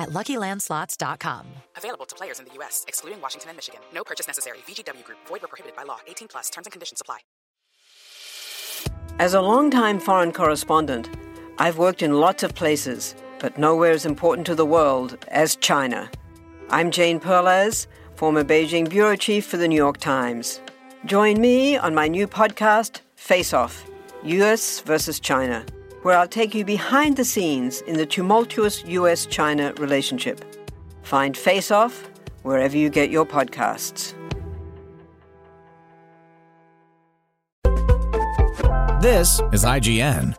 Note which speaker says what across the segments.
Speaker 1: at LuckyLandSlots.com.
Speaker 2: Available to players in the U.S., excluding Washington and Michigan. No purchase necessary. VGW Group. Void where prohibited by law. 18 plus. Terms and conditions apply.
Speaker 3: As a longtime foreign correspondent, I've worked in lots of places, but nowhere as important to the world as China. I'm Jane Perlez, former Beijing bureau chief for the New York Times. Join me on my new podcast, Face Off US versus China, where I'll take you behind the scenes in the tumultuous US China relationship. Find Face Off wherever you get your podcasts.
Speaker 4: This is IGN.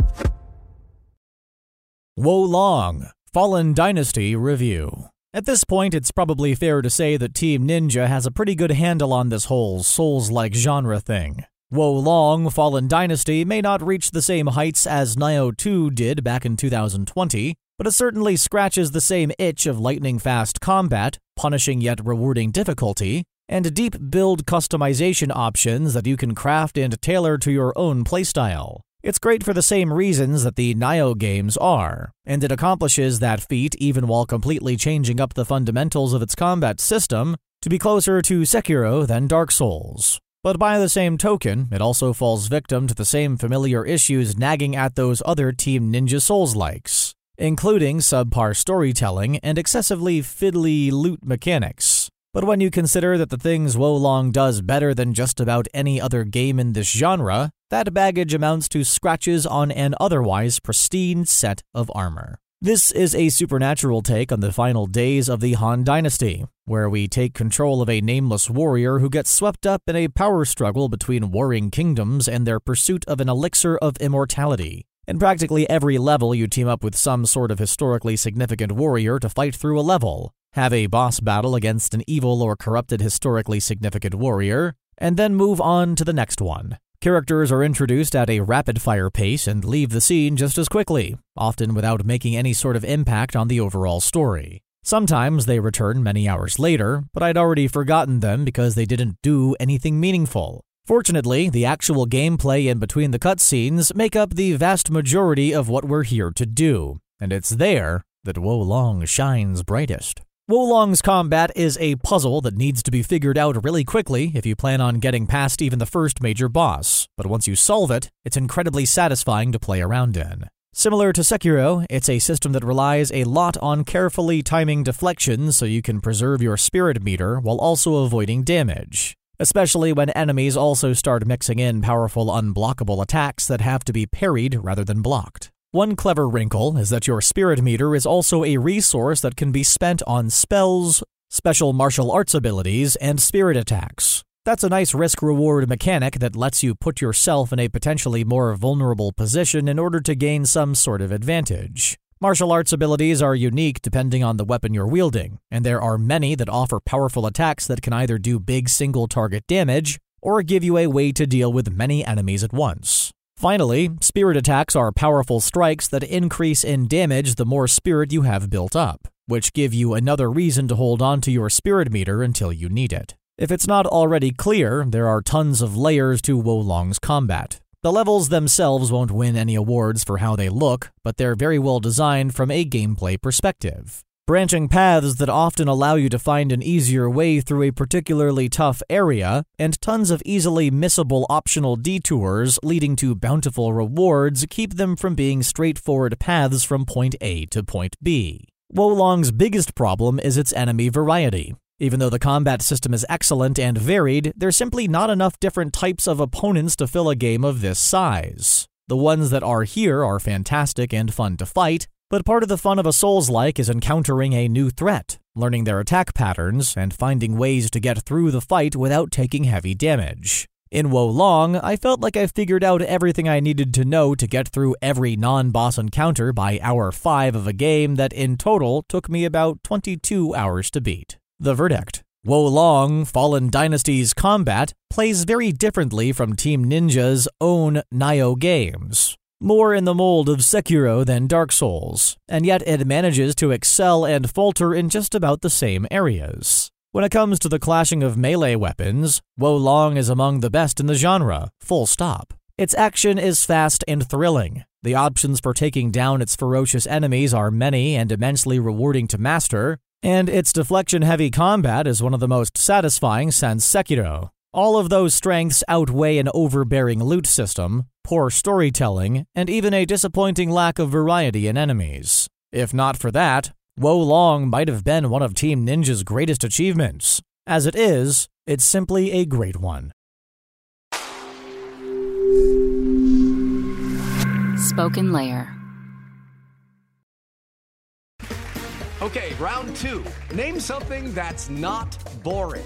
Speaker 4: Wo Long, Fallen Dynasty Review. At this point, it's probably fair to say that Team Ninja has a pretty good handle on this whole Souls like genre thing. Wo Long Fallen Dynasty may not reach the same heights as Nioh 2 did back in 2020, but it certainly scratches the same itch of lightning fast combat, punishing yet rewarding difficulty, and deep build customization options that you can craft and tailor to your own playstyle. It's great for the same reasons that the Nioh games are, and it accomplishes that feat even while completely changing up the fundamentals of its combat system to be closer to Sekiro than Dark Souls. But by the same token, it also falls victim to the same familiar issues nagging at those other Team Ninja Souls likes, including subpar storytelling and excessively fiddly loot mechanics. But when you consider that the things Wo Long does better than just about any other game in this genre, that baggage amounts to scratches on an otherwise pristine set of armor. This is a supernatural take on the final days of the Han Dynasty, where we take control of a nameless warrior who gets swept up in a power struggle between warring kingdoms and their pursuit of an elixir of immortality. In practically every level, you team up with some sort of historically significant warrior to fight through a level, have a boss battle against an evil or corrupted historically significant warrior, and then move on to the next one. Characters are introduced at a rapid fire pace and leave the scene just as quickly, often without making any sort of impact on the overall story. Sometimes they return many hours later, but I'd already forgotten them because they didn't do anything meaningful. Fortunately, the actual gameplay in between the cutscenes make up the vast majority of what we're here to do, and it's there that Wo Long shines brightest. Wo Long's combat is a puzzle that needs to be figured out really quickly if you plan on getting past even the first major boss, but once you solve it, it's incredibly satisfying to play around in. Similar to Sekiro, it's a system that relies a lot on carefully timing deflections so you can preserve your spirit meter while also avoiding damage, especially when enemies also start mixing in powerful unblockable attacks that have to be parried rather than blocked. One clever wrinkle is that your spirit meter is also a resource that can be spent on spells, special martial arts abilities, and spirit attacks. That's a nice risk reward mechanic that lets you put yourself in a potentially more vulnerable position in order to gain some sort of advantage. Martial arts abilities are unique depending on the weapon you're wielding, and there are many that offer powerful attacks that can either do big single target damage or give you a way to deal with many enemies at once. Finally, spirit attacks are powerful strikes that increase in damage the more spirit you have built up, which give you another reason to hold on to your spirit meter until you need it. If it's not already clear, there are tons of layers to Wo Long's combat. The levels themselves won't win any awards for how they look, but they're very well designed from a gameplay perspective branching paths that often allow you to find an easier way through a particularly tough area, and tons of easily missable optional detours leading to bountiful rewards keep them from being straightforward paths from point A to point B. Wo Long's biggest problem is its enemy variety. Even though the combat system is excellent and varied, there's simply not enough different types of opponents to fill a game of this size. The ones that are here are fantastic and fun to fight, but part of the fun of a Souls like is encountering a new threat, learning their attack patterns, and finding ways to get through the fight without taking heavy damage. In Wo Long, I felt like I figured out everything I needed to know to get through every non boss encounter by hour 5 of a game that in total took me about 22 hours to beat. The verdict Wo Long, Fallen Dynasty's combat plays very differently from Team Ninja's own Nioh games. More in the mold of Sekiro than Dark Souls, and yet it manages to excel and falter in just about the same areas. When it comes to the clashing of melee weapons, Wo Long is among the best in the genre, full stop. Its action is fast and thrilling. The options for taking down its ferocious enemies are many and immensely rewarding to master, and its deflection heavy combat is one of the most satisfying since Sekiro. All of those strengths outweigh an overbearing loot system, poor storytelling, and even a disappointing lack of variety in enemies. If not for that, Wo Long might have been one of Team Ninja's greatest achievements. As it is, it's simply a great one.
Speaker 5: Spoken Layer.
Speaker 6: Okay, round two. Name something that's not boring.